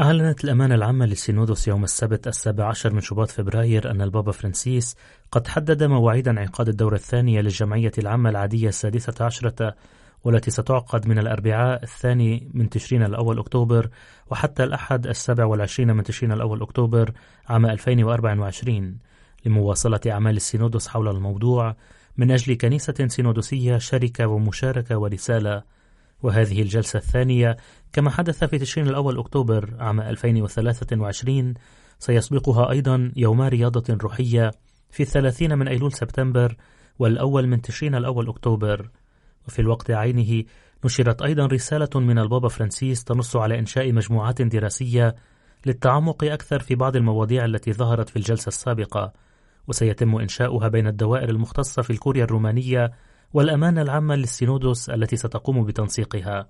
أعلنت الأمانة العامة للسينودوس يوم السبت السابع عشر من شباط فبراير أن البابا فرانسيس قد حدد مواعيد انعقاد الدورة الثانية للجمعية العامة العادية السادسة عشرة والتي ستعقد من الأربعاء الثاني من تشرين الأول أكتوبر وحتى الأحد السابع والعشرين من تشرين الأول أكتوبر عام 2024 لمواصلة أعمال السينودوس حول الموضوع من أجل كنيسة سينودوسية شركة ومشاركة ورسالة وهذه الجلسة الثانية كما حدث في تشرين الأول أكتوبر عام 2023 سيسبقها أيضا يوما رياضة روحية في الثلاثين من أيلول سبتمبر والأول من تشرين الأول أكتوبر. وفي الوقت عينه نشرت أيضا رسالة من البابا فرانسيس تنص على إنشاء مجموعات دراسية للتعمق أكثر في بعض المواضيع التي ظهرت في الجلسة السابقة وسيتم إنشاؤها بين الدوائر المختصة في الكوريا الرومانية والأمانة العامة للسينودوس التي ستقوم بتنسيقها.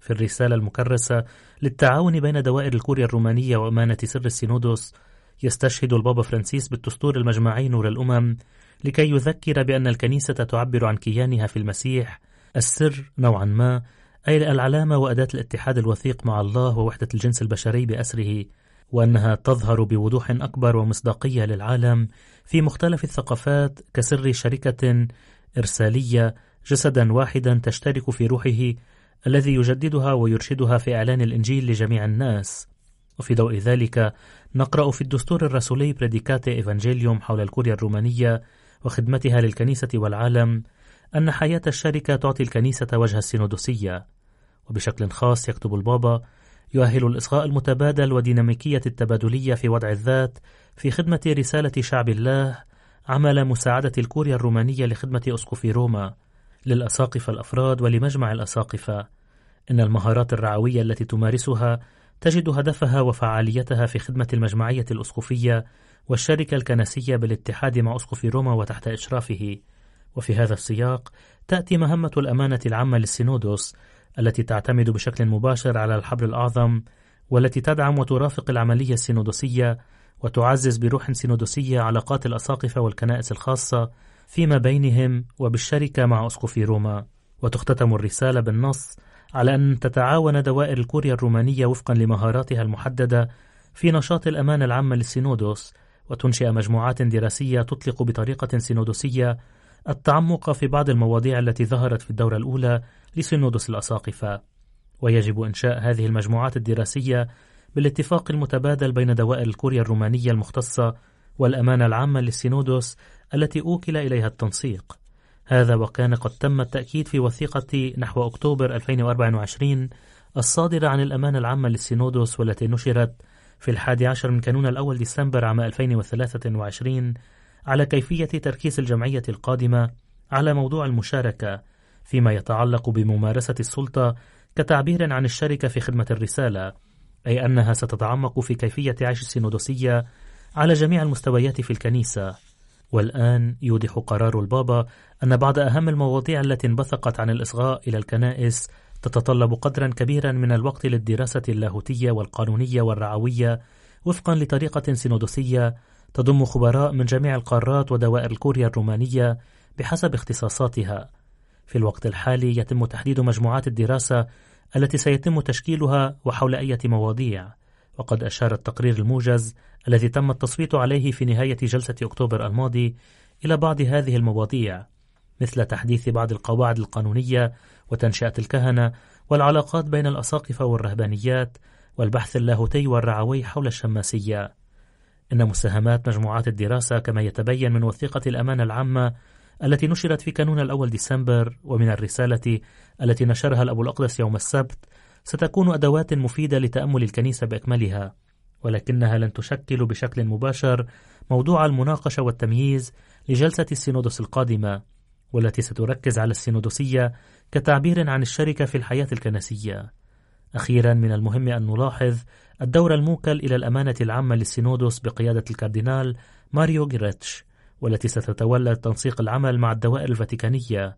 في الرسالة المكرسة للتعاون بين دوائر الكوريا الرومانية وأمانة سر السينودوس يستشهد البابا فرانسيس بالدستور المجمعي نور الأمم لكي يذكر بأن الكنيسة تعبر عن كيانها في المسيح. السر نوعا ما أي العلامة وأداة الاتحاد الوثيق مع الله ووحدة الجنس البشري بأسره وأنها تظهر بوضوح أكبر ومصداقية للعالم في مختلف الثقافات كسر شركة إرسالية جسدا واحدا تشترك في روحه الذي يجددها ويرشدها في إعلان الإنجيل لجميع الناس. وفي ضوء ذلك نقرأ في الدستور الرسولي بريديكاتي إيفانجيليوم حول الكوريا الرومانية وخدمتها للكنيسة والعالم أن حياة الشركة تعطي الكنيسة وجه السينودوسية. وبشكل خاص يكتب البابا يؤهل الإصغاء المتبادل وديناميكية التبادلية في وضع الذات في خدمة رسالة شعب الله عمل مساعدة الكوريا الرومانية لخدمة أسقف روما للأساقفة الأفراد ولمجمع الأساقفة إن المهارات الرعوية التي تمارسها تجد هدفها وفعاليتها في خدمة المجمعية الأسقفية والشركة الكنسية بالاتحاد مع أسقف روما وتحت إشرافه. وفي هذا السياق تأتي مهمة الأمانة العامة للسينودوس التي تعتمد بشكل مباشر على الحبر الأعظم والتي تدعم وترافق العملية السينودوسية وتعزز بروح سينودوسية علاقات الأساقفة والكنائس الخاصة فيما بينهم وبالشركة مع أسقف روما. وتختتم الرسالة بالنص على أن تتعاون دوائر الكوريا الرومانية وفقا لمهاراتها المحددة في نشاط الأمانة العامة للسينودوس وتنشئ مجموعات دراسية تطلق بطريقة سينودوسية التعمق في بعض المواضيع التي ظهرت في الدورة الأولى لسينودوس الأساقفة. ويجب إنشاء هذه المجموعات الدراسية بالاتفاق المتبادل بين دوائر الكوريا الرومانية المختصة والأمانة العامة للسينودوس التي أوكل إليها التنسيق. هذا وكان قد تم التأكيد في وثيقة نحو أكتوبر 2024 الصادرة عن الأمانة العامة للسينودوس والتي نشرت في الحادي عشر من كانون الأول ديسمبر عام 2023 على كيفية تركيز الجمعية القادمة على موضوع المشاركة فيما يتعلق بممارسة السلطة كتعبير عن الشركة في خدمة الرسالة. أي أنها ستتعمق في كيفية عيش السينودوسية على جميع المستويات في الكنيسة. والآن يوضح قرار البابا أن بعض أهم المواضيع التي انبثقت عن الإصغاء إلى الكنائس تتطلب قدرا كبيرا من الوقت للدراسة اللاهوتية والقانونية والرعوية وفقا لطريقة سينودوسية تضم خبراء من جميع القارات ودوائر الكوريا الرومانية بحسب اختصاصاتها. في الوقت الحالي يتم تحديد مجموعات الدراسة التي سيتم تشكيلها وحول أي مواضيع. وقد أشار التقرير الموجز الذي تم التصويت عليه في نهاية جلسة أكتوبر الماضي إلى بعض هذه المواضيع مثل تحديث بعض القواعد القانونية وتنشئة الكهنة والعلاقات بين الأساقفة والرهبانيات والبحث اللاهوتي والرعوي حول الشماسية. إن مساهمات مجموعات الدراسة كما يتبين من وثيقة الأمانة العامة التي نشرت في كانون الأول ديسمبر ومن الرسالة التي نشرها الأبو الأقدس يوم السبت ستكون أدوات مفيدة لتأمل الكنيسة بأكملها ولكنها لن تشكل بشكل مباشر موضوع المناقشة والتمييز لجلسة السينودوس القادمة والتي ستركز على السينودوسية كتعبير عن الشركة في الحياة الكنسية. أخيرا من المهم أن نلاحظ الدور الموكل إلى الأمانة العامة للسينودوس بقيادة الكاردينال ماريو غريك والتي ستتولى تنسيق العمل مع الدوائر الفاتيكانية.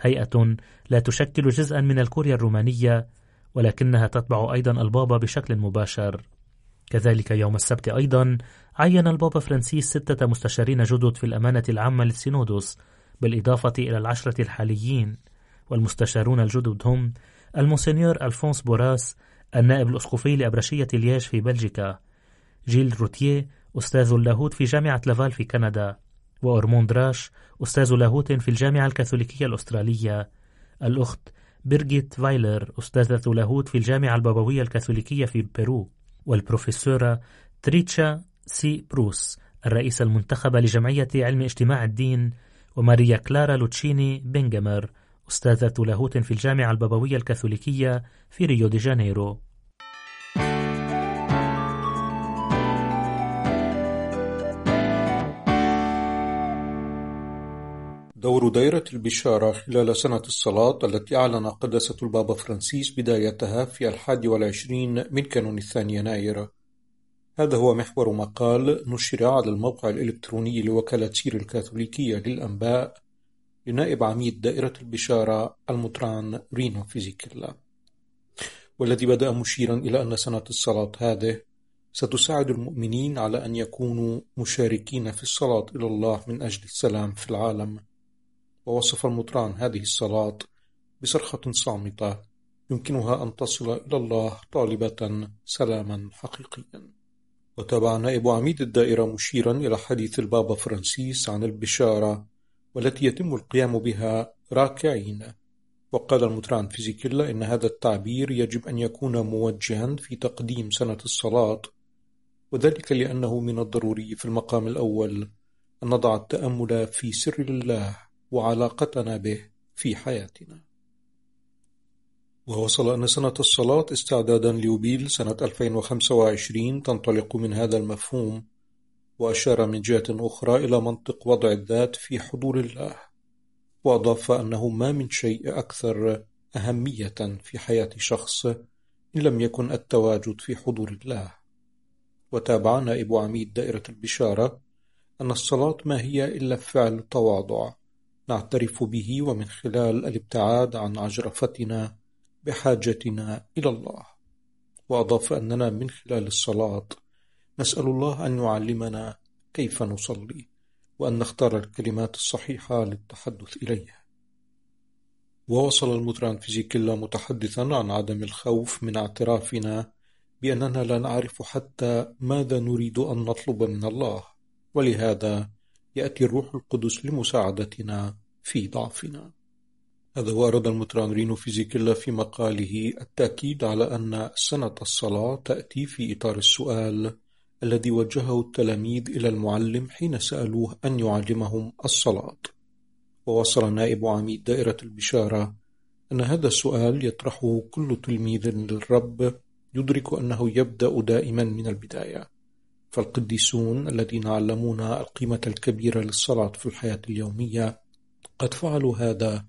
هيئة لا تشكل جزءا من الكوريا الرومانية ولكنها تتبع أيضا البابا بشكل مباشر. كذلك يوم السبت أيضا عين البابا فرانسيس ستة مستشارين جدد في الأمانة العامة للسينودوس بالإضافة إلى العشرة الحاليين. والمستشارون الجدد هم المونسينيور ألفونس بوراس النائب الأسقفي لأبرشية لياج في بلجيكا جيل روتيه أستاذ اللاهوت في جامعة لافال في كندا. وأورموند راش أستاذ لاهوت في الجامعة الكاثوليكية الأسترالية. الأخت بيرجيت فايلر أستاذة لاهوت في الجامعة البابوية الكاثوليكية في بيرو. والبروفيسورة تريتشا سي بروس الرئيسة المنتخبة لجمعية علم اجتماع الدين وماريا كلارا لوكيتي بينغمر أستاذة لاهوت في الجامعة البابوية الكاثوليكية في ريو دي جانيرو. دور دائرة البشارة خلال سنة الصلاة التي أعلن قداسة البابا فرانسيس بدايتها في الحادي والعشرين من كانون الثاني يناير. هذا هو محور مقال نشر على الموقع الإلكتروني لوكالة سير الكاثوليكية للأنباء لنائب عميد دائرة البشارة المطران رينو فيزيكيلا والذي بدأ مشيرا إلى أن سنة الصلاة هذه ستساعد المؤمنين على أن يكونوا مشاركين في الصلاة إلى الله من أجل السلام في العالم. ووصف المطران هذه الصلاة بصرخة صامتة يمكنها أن تصل إلى الله طالبة سلاما حقيقيا. وتابع نائب عميد الدائرة مشيرا إلى حديث البابا فرانسيس عن البشارة والتي يتم القيام بها راكعين. وقال المطران فيزيكيلا إن هذا التعبير يجب أن يكون موجها في تقديم سنة الصلاة وذلك لأنه من الضروري في المقام الأول أن نضع التأمل في سر الله. وعلاقتنا به في حياتنا. ووصل أن سنة الصلاة استعدادا ليوبيل سنة 2025 تنطلق من هذا المفهوم وأشار من جهة أخرى إلى منطق وضع الذات في حضور الله وأضاف أنه ما من شيء أكثر أهمية في حياة شخص إن لم يكن التواجد في حضور الله. وتابع نائب عميد دائرة البشارة أن الصلاة ما هي إلا فعل تواضع نعترف به ومن خلال الابتعاد عن عجرفتنا بحاجتنا إلى الله. وأضاف أننا من خلال الصلاة نسأل الله أن يعلمنا كيف نصلي وأن نختار الكلمات الصحيحة للتحدث إليها. ووصل المطران فيزيكيلا متحدثا عن عدم الخوف من اعترافنا بأننا لا نعرف حتى ماذا نريد أن نطلب من الله. ولهذا يأتي الروح القدس لمساعدتنا في ضعفنا. هذا ورد المطران رينو فيزيكيلا في مقاله التأكيد على أن سنة الصلاة تأتي في إطار السؤال الذي وجهه التلاميذ إلى المعلم حين سألوه أن يعلمهم الصلاة. ووصل نائب عميد دائرة البشارة أن هذا السؤال يطرحه كل تلميذ للرب يدرك أنه يبدأ دائما من البداية. فالقديسون الذين علمونا القيمة الكبيرة للصلاة في الحياة اليومية قد فعلوا هذا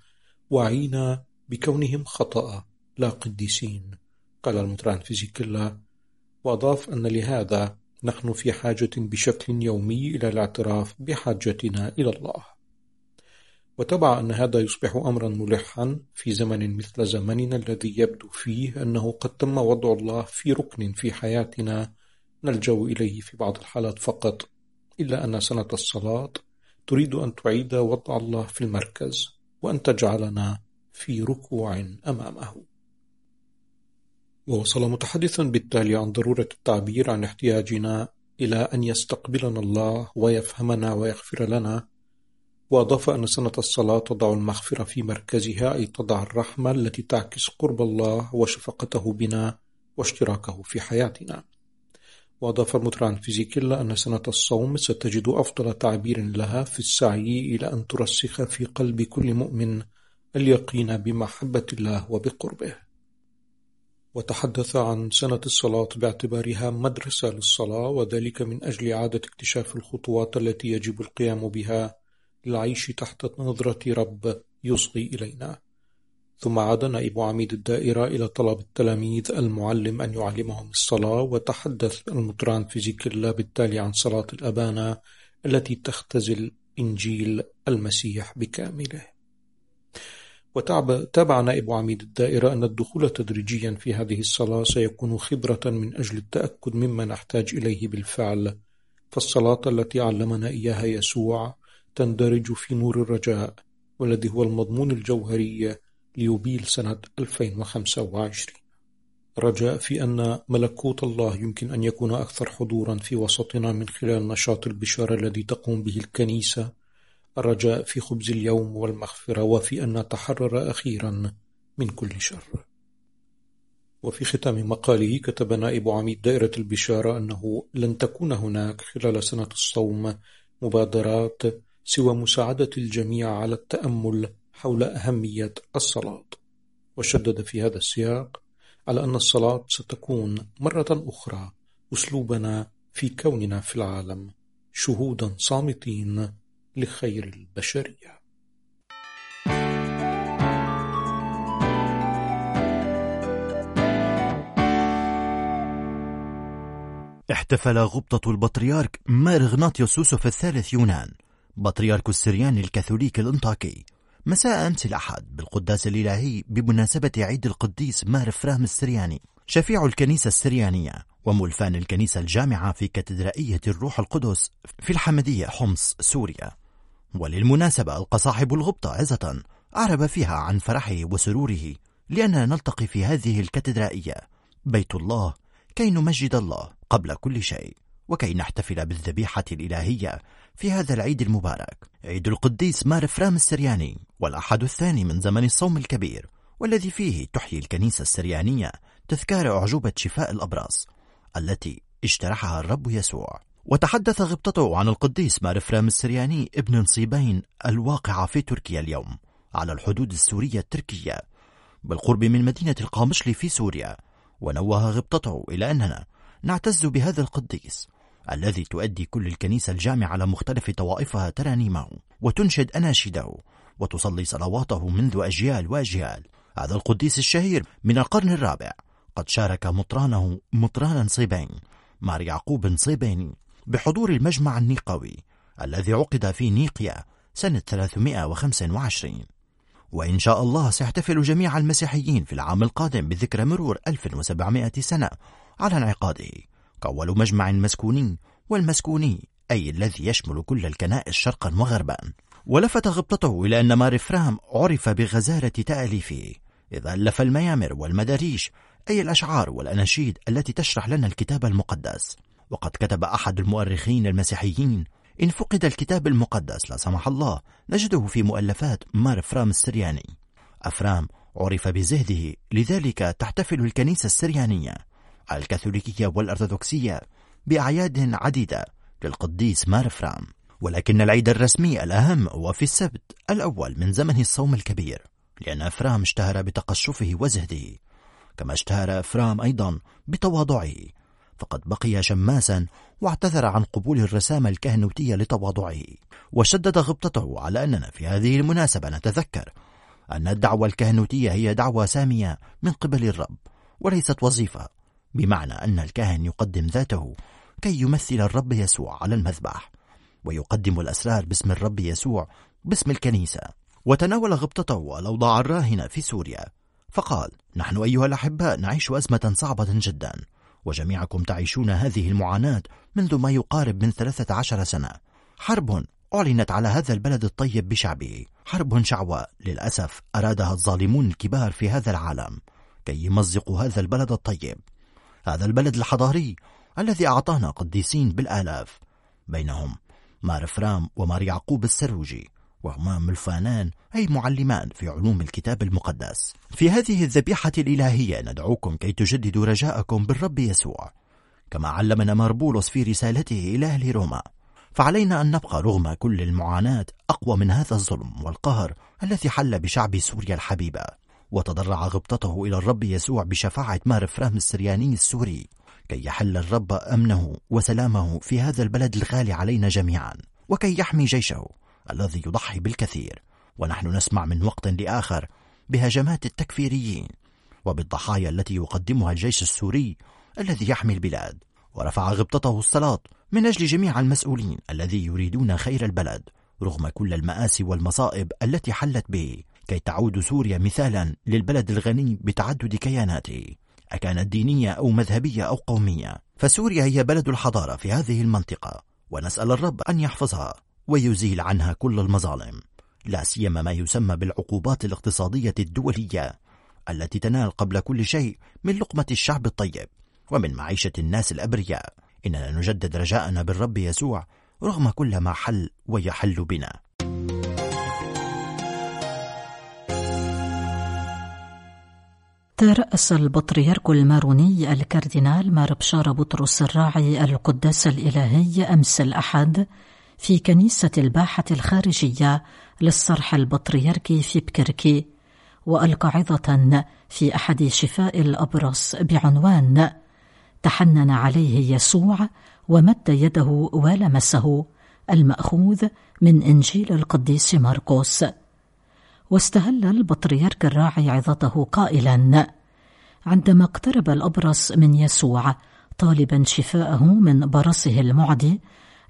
وعينا بكونهم خطأ لا قديسين. قال المطران فيزيكيلا وأضاف أن لهذا نحن في حاجة بشكل يومي إلى الاعتراف بحاجتنا إلى الله. وتبع أن هذا يصبح أمرا ملحا في زمن مثل زمننا الذي يبدو فيه أنه قد تم وضع الله في ركن في حياتنا نلجأ إليه في بعض الحالات فقط إلا أن سنة الصلاة تريد أن تعيد وضع الله في المركز وأن تجعلنا في ركوع أمامه. ووصل متحدثا بالتالي عن ضرورة التعبير عن احتياجنا إلى أن يستقبلنا الله ويفهمنا ويغفر لنا وأضاف أن سنة الصلاة تضع المغفرة في مركزها أي تضع الرحمة التي تعكس قرب الله وشفقته بنا واشتراكه في حياتنا. وأضاف المترعن فيزيكيلا أن سنة الصوم ستجد أفضل تعبير لها في السعي إلى أن ترسخ في قلب كل مؤمن اليقين بمحبة الله وبقربه. وتحدث عن سنة الصلاة باعتبارها مدرسة للصلاة وذلك من أجل إعادة اكتشاف الخطوات التي يجب القيام بها للعيش تحت نظرة رب يصغي إلينا. ثم عاد نائب عميد الدائرة إلى طلب التلاميذ المعلم أن يعلمهم الصلاة وتحدث المطران فيزيكيلا بالتالي عن صلاة الأبانة التي تختزل إنجيل المسيح بكامله. وتابع نائب عميد الدائرة أن الدخول تدريجيا في هذه الصلاة سيكون خبرة من أجل التأكد مما نحتاج إليه بالفعل. فالصلاة التي علمنا إياها يسوع تندرج في نور الرجاء والذي هو المضمون الجوهري ليوبيل سنة 2025 رجاء في أن ملكوت الله يمكن أن يكون أكثر حضورا في وسطنا من خلال نشاط البشارة الذي تقوم به الكنيسة. الرجاء في خبز اليوم والمغفرة وفي أن نتحرر أخيرا من كل شر. وفي ختام مقاله كتب نائب عميد دائرة البشارة أنه لن تكون هناك خلال سنة الصوم مبادرات سوى مساعدة الجميع على التأمل حول أهمية الصلاة. وشدد في هذا السياق على أن الصلاة ستكون مرة أخرى أسلوبنا في كوننا في العالم شهودا صامتين لخير البشرية. احتفل غبطة البطريرك مارغناطيوس يوسف الثالث يونان بطريرك السرياني الكاثوليكي الأنطاكي مساء أمس الأحد. بالقداس الإلهي بمناسبة عيد القديس مار فرام السرياني شفيع الكنيسة السريانية وملفان الكنيسة الجامعة في كاتدرائية الروح القدس في الحمدية حمص سوريا. وللمناسبة ألقى صاحب الغبطة عزة أعرب فيها عن فرحه وسروره لأننا نلتقي في هذه الكاتدرائية. بيت الله كي نمجد الله قبل كل شيء وكي نحتفل بالذبيحة الإلهية في هذا العيد المبارك. عيد القديس مار فرام السرياني والأحد الثاني من زمن الصوم الكبير والذي فيه تحيي الكنيسة السريانية تذكار أعجوبة شفاء الأبراص التي اجترحها الرب يسوع. وتحدث غبطته عن القديس مار فرام السرياني ابن نصيبين الواقعة في تركيا اليوم على الحدود السورية التركية بالقرب من مدينة القامشلي في سوريا ونوه غبطته إلى أننا نعتز بهذا القديس. الذي تؤدي كل الكنيسة الجامعة على مختلف طوائفها ترانيمه وتنشد أناشيده وتصلي صلواته منذ أجيال وأجيال. هذا القديس الشهير من القرن الرابع. قد شارك مطرانه مطرانا صيبين مار يعقوب صيبيني بحضور المجمع النيقوي الذي عقد في نيقيا سنة 325 وإن شاء الله سيحتفل جميع المسيحيين في العام القادم بذكرى مرور 1700 سنة على انعقاده. كأول مجمع مسكوني والمسكوني أي الذي يشمل كل الكنائس شرقا وغربا. ولفت غبطته إلى أن مارفرام عرف بغزارة تأليفه. إذ ألف الميامر والمداريش أي الأشعار والأناشيد التي تشرح لنا الكتاب المقدس. وقد كتب أحد المؤرخين المسيحيين إن فقد الكتاب المقدس لا سمح الله نجده في مؤلفات مار فرام السرياني. أفرام عرف بزهده لذلك تحتفل الكنيسة السريانية. الكاثوليكية والأرثوذكسية بأعياد عديدة للقديس مار فرام ولكن العيد الرسمي الأهم هو في السبت الأول من زمن الصوم الكبير لأن أفرام اشتهر بتقشفه وزهده. كما اشتهر أفرام أيضا بتواضعه. فقد بقي شماسا واعتذر عن قبول الرسامة الكهنوتية لتواضعه. وشدد غبطته على أننا في هذه المناسبة نتذكر أن الدعوة الكهنوتية هي دعوة سامية من قبل الرب وليست وظيفة. بمعنى أن الكاهن يقدم ذاته كي يمثل الرب يسوع على المذبح ويقدم الأسرار باسم الرب يسوع باسم الكنيسة. وتناول غبطته الأوضاع الراهنة في سوريا. فقال نحن أيها الأحباء نعيش أزمة صعبة جدا وجميعكم تعيشون هذه المعاناة منذ ما يقارب من ثلاثة عشر سنة. حرب أعلنت على هذا البلد الطيب بشعبه. حرب شعواء للأسف أرادها الظالمون الكبار في هذا العالم كي يمزقوا هذا البلد الطيب. هذا البلد الحضاري الذي أعطانا قديسين بالآلاف. بينهم مار فرام ومار يعقوب السروجي وهما ملفانان أي معلمان في علوم الكتاب المقدس. في هذه الذبيحة الإلهية ندعوكم كي تجددوا رجاءكم بالرب يسوع. كما علمنا ماربولوس في رسالته إلى أهل روما. فعلينا أن نبقى رغم كل المعاناة أقوى من هذا الظلم والقهر الذي حل بشعب سوريا الحبيبة. وتضرع غبطته إلى الرب يسوع بشفاعة مار فرام السرياني السوري. كي يحل الرب أمنه وسلامه في هذا البلد الغالي علينا جميعا وكي يحمي جيشه الذي يضحي بالكثير. ونحن نسمع من وقت لآخر بهجمات التكفيريين وبالضحايا التي يقدمها الجيش السوري الذي يحمي البلاد. ورفع غبطته الصلاة من أجل جميع المسؤولين الذي يريدون خير البلد رغم كل المآسي والمصائب التي حلت به. كي تعود سوريا مثالا للبلد الغني بتعدد كياناته أكانت دينية أو مذهبية أو قومية. فسوريا هي بلد الحضارة في هذه المنطقة ونسأل الرب أن يحفظها ويزيل عنها كل المظالم لا سيما ما يسمى بالعقوبات الاقتصادية الدولية التي تنال قبل كل شيء من لقمة الشعب الطيب ومن معيشة الناس الأبرياء. إننا نجدد رجاءنا بالرب يسوع رغم كل ما حل ويحل بنا. ترأس البطريرك الماروني الكاردينال مار بشار بطرس الراعي القداس الإلهي أمس الأحد في كنيسة الباحة الخارجية للصرح البطريركي في بكركي وألقى عظة في أحد شفاء الأبرص بعنوان تحنن عليه يسوع ومد يده ولمسه المأخوذ من إنجيل القديس مرقس واستهل البطريرك الراعي عظته قائلا عندما اقترب الأبرص من يسوع طالبا شفاءه من برصه المعدي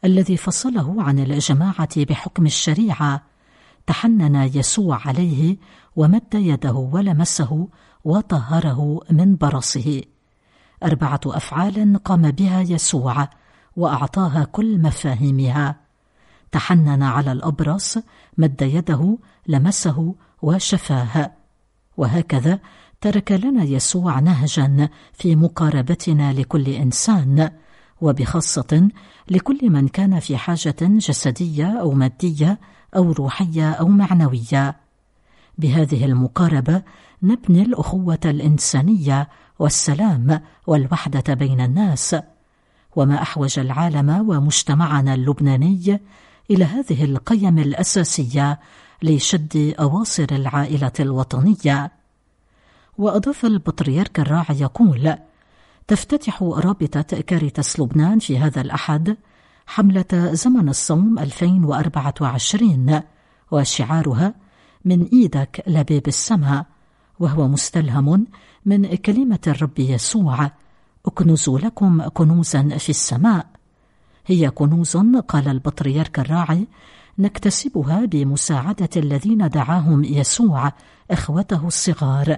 الذي فصله عن الجماعة بحكم الشريعة تحنن يسوع عليه ومد يده ولمسه وطهره من برصه. أربعة أفعال قام بها يسوع وأعطاها كل مفاهيمها. تحنن على الأبرص مد يده لمسه وشفاه. وهكذا ترك لنا يسوع نهجا في مقاربتنا لكل إنسان وبخاصة لكل من كان في حاجة جسدية أو مادية أو روحية أو معنوية. بهذه المقاربة نبني الأخوة الإنسانية والسلام والوحدة بين الناس. وما أحوج العالم ومجتمعنا اللبناني إلى هذه القيم الأساسية لشد أواصر العائلة الوطنية. وأضاف البطريرك الراعي يقول تفتتح رابطة كاريتاس لبنان في هذا الأحد حملة زمن الصوم 2024 وشعارها من إيدك لباب السماء وهو مستلهم من كلمة الرب يسوع اكنزوا لكم كنوزا في السماء هي كنوز قال البطريرك الراعي نكتسبها بمساعدة الذين دعاهم يسوع إخوته الصغار.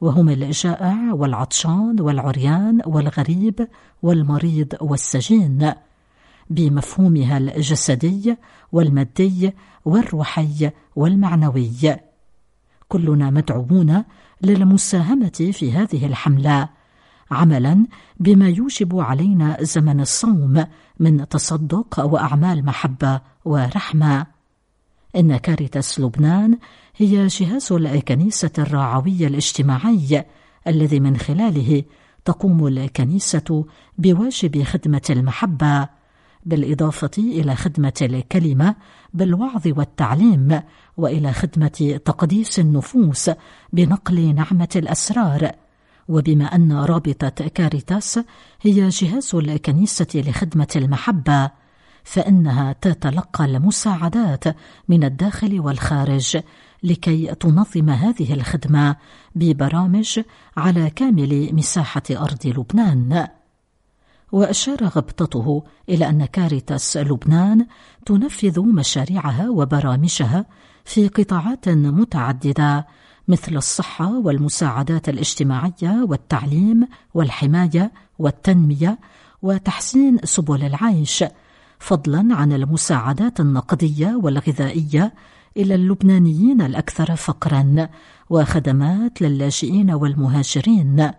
وهم الجائع والعطشان والعريان والغريب والمريض والسجين. بمفهومها الجسدي والمادي والروحي والمعنوي. كلنا مدعوون للمساهمة في هذه الحملة. عملا بما يوجب علينا زمن الصوم من تصدق وأعمال محبة ورحمة. إن كاريتاس لبنان هي جهاز الكنيسة الرعوي الاجتماعي الذي من خلاله تقوم الكنيسة بواجب خدمة المحبة بالإضافة إلى خدمة الكلمة بالوعظ والتعليم وإلى خدمة تقديس النفوس بنقل نعمة الأسرار وبما أن رابطة كاريتاس هي جهاز الكنيسة لخدمة المحبة فإنها تتلقى المساعدات من الداخل والخارج لكي تنظم هذه الخدمة ببرامج على كامل مساحة أرض لبنان. وأشار غبطته إلى أن كاريتاس لبنان تنفذ مشاريعها وبرامجها في قطاعات متعددة مثل الصحة والمساعدات الاجتماعية والتعليم والحماية والتنمية وتحسين سبل العيش فضلا عن المساعدات النقدية والغذائية إلى اللبنانيين الأكثر فقرا وخدمات للاجئين والمهاجرين.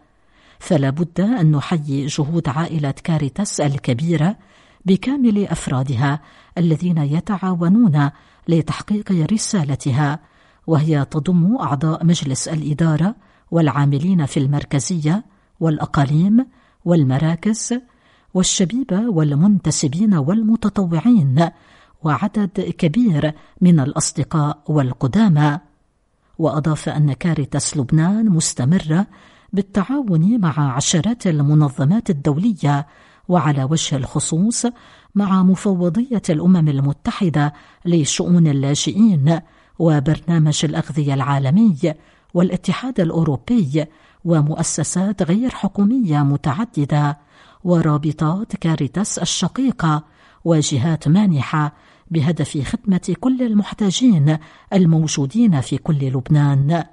فلا بد أن نحيي جهود عائلة كاريتاس الكبيرة بكامل أفرادها الذين يتعاونون لتحقيق رسالتها. وهي تضم أعضاء مجلس الإدارة والعاملين في المركزية والأقاليم والمراكز والشبيبة والمنتسبين والمتطوعين وعدد كبير من الأصدقاء والقدامى. وأضاف أن كاريتاس لبنان مستمرة بالتعاون مع عشرات المنظمات الدولية وعلى وجه الخصوص مع مفوضية الأمم المتحدة لشؤون اللاجئين وبرنامج الأغذية العالمي والاتحاد الأوروبي ومؤسسات غير حكومية متعددة ورابطات كاريتاس الشقيقة وجهات مانحة بهدف خدمة كل المحتاجين الموجودين في كل لبنان.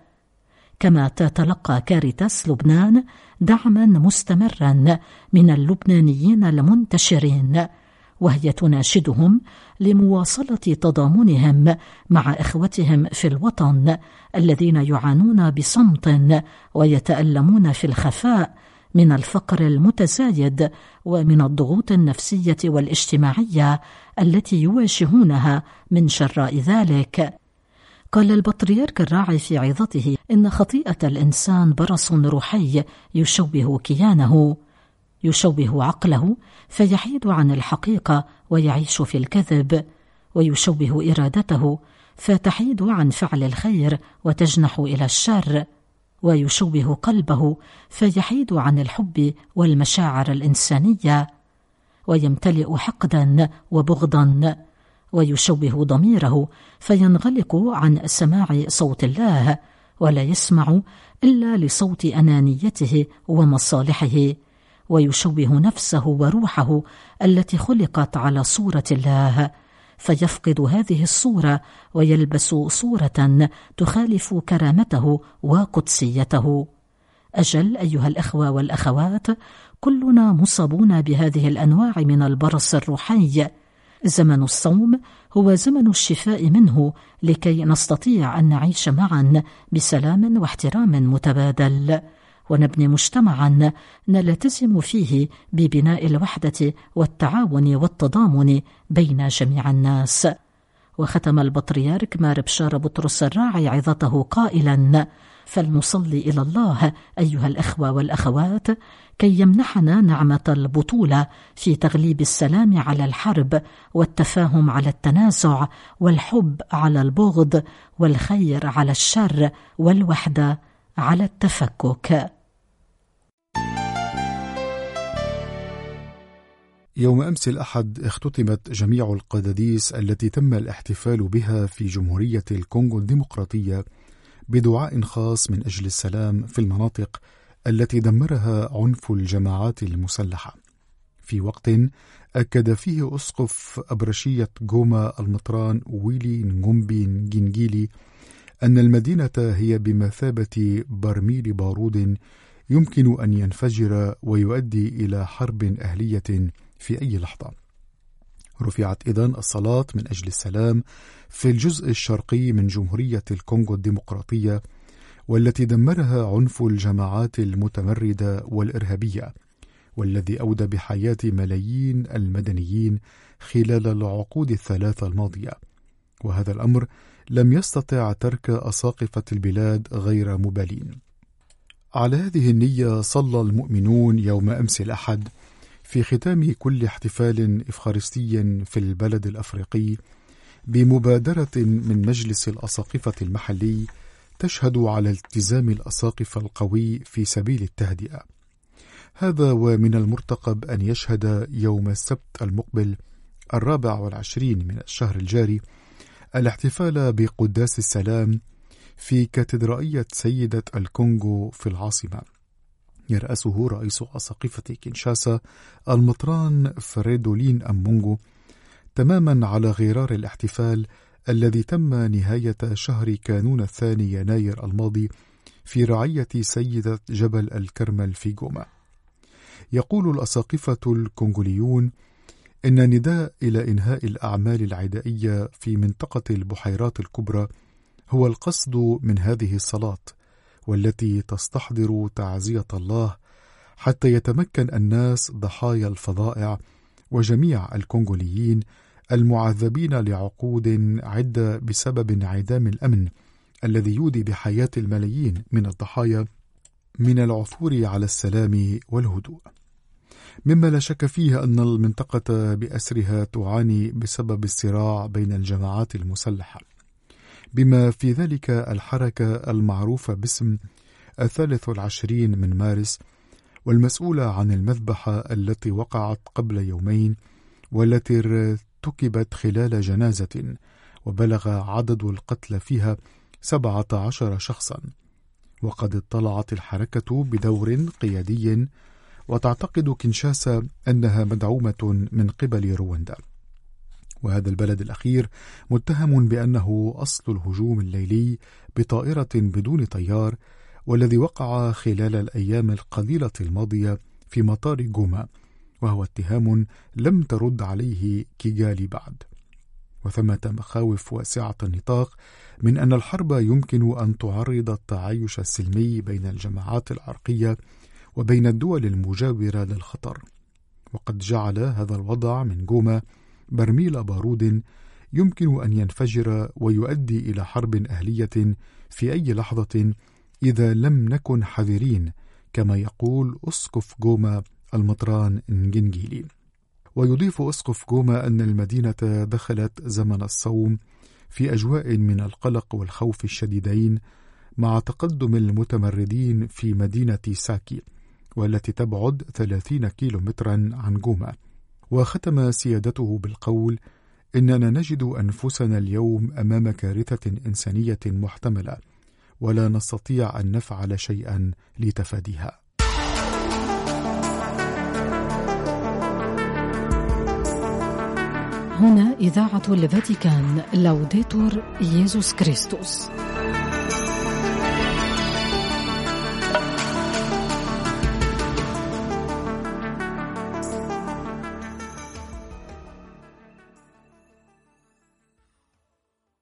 كما تتلقى كاريتاس لبنان دعما مستمرا من اللبنانيين المنتشرين. وهي تناشدهم لمواصلة تضامنهم مع إخوتهم في الوطن الذين يعانون بصمت ويتألمون في الخفاء من الفقر المتزايد ومن الضغوط النفسية والاجتماعية التي يواجهونها من شراء ذلك. قال البطريرك الراعي في عظته إن خطيئة الإنسان برص روحي يشوه كيانه. يشوه عقله فيحيد عن الحقيقة ويعيش في الكذب ويشوه إرادته فتحيد عن فعل الخير وتجنح إلى الشر ويشوه قلبه فيحيد عن الحب والمشاعر الإنسانية ويمتلئ حقدا وبغضا ويشوه ضميره فينغلق عن سماع صوت الله ولا يسمع إلا لصوت أنانيته ومصالحه. ويشوه نفسه وروحه التي خلقت على صورة الله فيفقد هذه الصورة ويلبس صورة تخالف كرامته وقدسيته. أجل أيها الأخوة والأخوات كلنا مصابون بهذه الأنواع من البرص الروحي. زمن الصوم هو زمن الشفاء منه لكي نستطيع أن نعيش معا بسلام واحترام متبادل. ونبني مجتمعا نلتزم فيه ببناء الوحدة والتعاون والتضامن بين جميع الناس. وختم البطريرك مار بشار بطرس الراعي عظته قائلا فلنصلي إلى الله أيها الأخوة والأخوات كي يمنحنا نعمة البطولة في تغليب السلام على الحرب والتفاهم على التنازع والحب على البغض والخير على الشر والوحدة على التفكك. يوم أمس الأحد اختتمت جميع القداديس التي تم الاحتفال بها في جمهورية الكونغو الديمقراطية بدعاء خاص من أجل السلام في المناطق التي دمرها عنف الجماعات المسلحة. في وقت أكد فيه أسقف أبرشية جوما المطران ويلي نغومبي نجينجيلي أن المدينة هي بمثابة برميل بارود يمكن أن ينفجر ويؤدي إلى حرب أهلية في أي لحظة. رفعت إذن الصلاة من أجل السلام في الجزء الشرقي من جمهورية الكونغو الديمقراطية والتي دمرها عنف الجماعات المتمردة والإرهابية والذي أودى بحياة ملايين المدنيين خلال العقود الثلاثة الماضية وهذا الأمر لم يستطع ترك أساقفة البلاد غير مبالين على هذه النية صلى المؤمنون يوم أمس الأحد في ختام كل احتفال إفخارستي في البلد الأفريقي بمبادرة من مجلس الأساقفة المحلي تشهد على التزام الأساقفة القوي في سبيل التهدئة. هذا ومن المرتقب أن يشهد يوم السبت المقبل الرابع والعشرين من الشهر الجاري الاحتفال بقداس السلام في كاتدرائية سيدة الكونغو في العاصمة. يرأسه رئيس أساقفة كينشاسا المطران فريدولين أمونغو تماما على غرار الاحتفال الذي تم نهاية شهر كانون الثاني يناير الماضي في رعية سيدة جبل الكرمل في جوما. يقول الأساقفة الكونغوليون إن نداء إلى إنهاء الأعمال العدائية في منطقة البحيرات الكبرى هو القصد من هذه الصلاة والتي تستحضر تعزية الله حتى يتمكن الناس ضحايا الفظائع وجميع الكونغوليين المعذبين لعقود عدة بسبب انعدام الأمن الذي يودي بحياة الملايين من الضحايا من العثور على السلام والهدوء. مما لا شك فيه أن المنطقة بأسرها تعاني بسبب الصراع بين الجماعات المسلحة بما في ذلك الحركة المعروفة باسم الثالث والعشرين من مارس والمسؤولة عن المذبحة التي وقعت قبل يومين والتي ارتكبت خلال جنازة وبلغ عدد القتلى فيها سبعة عشر شخصا. وقد اطلعت الحركة بدور قيادي وتعتقد كينشاسا أنها مدعومة من قبل رواندا. وهذا البلد الأخير متهم بأنه أصل الهجوم الليلي بطائرة بدون طيار والذي وقع خلال الأيام القليلة الماضية في مطار جوما وهو اتهام لم ترد عليه كيغالي بعد. وثمة مخاوف واسعة النطاق من أن الحرب يمكن أن تعرض التعايش السلمي بين الجماعات العرقية وبين الدول المجاورة للخطر. وقد جعل هذا الوضع من جوما برميل بارود يمكن أن ينفجر ويؤدي إلى حرب أهلية في أي لحظة إذا لم نكن حذرين كما يقول أسقف جوما المطران نجنجيلي ويضيف أسقف جوما أن المدينة دخلت زمن الصوم في أجواء من القلق والخوف الشديدين مع تقدم المتمردين في مدينة ساكي والتي تبعد 30 كيلو مترا عن غوما وختم سيادته بالقول إننا نجد أنفسنا اليوم أمام كارثة إنسانية محتملة ولا نستطيع أن نفعل شيئا لتفاديها. هنا إذاعة الفاتيكان Laudetur Jesus Christus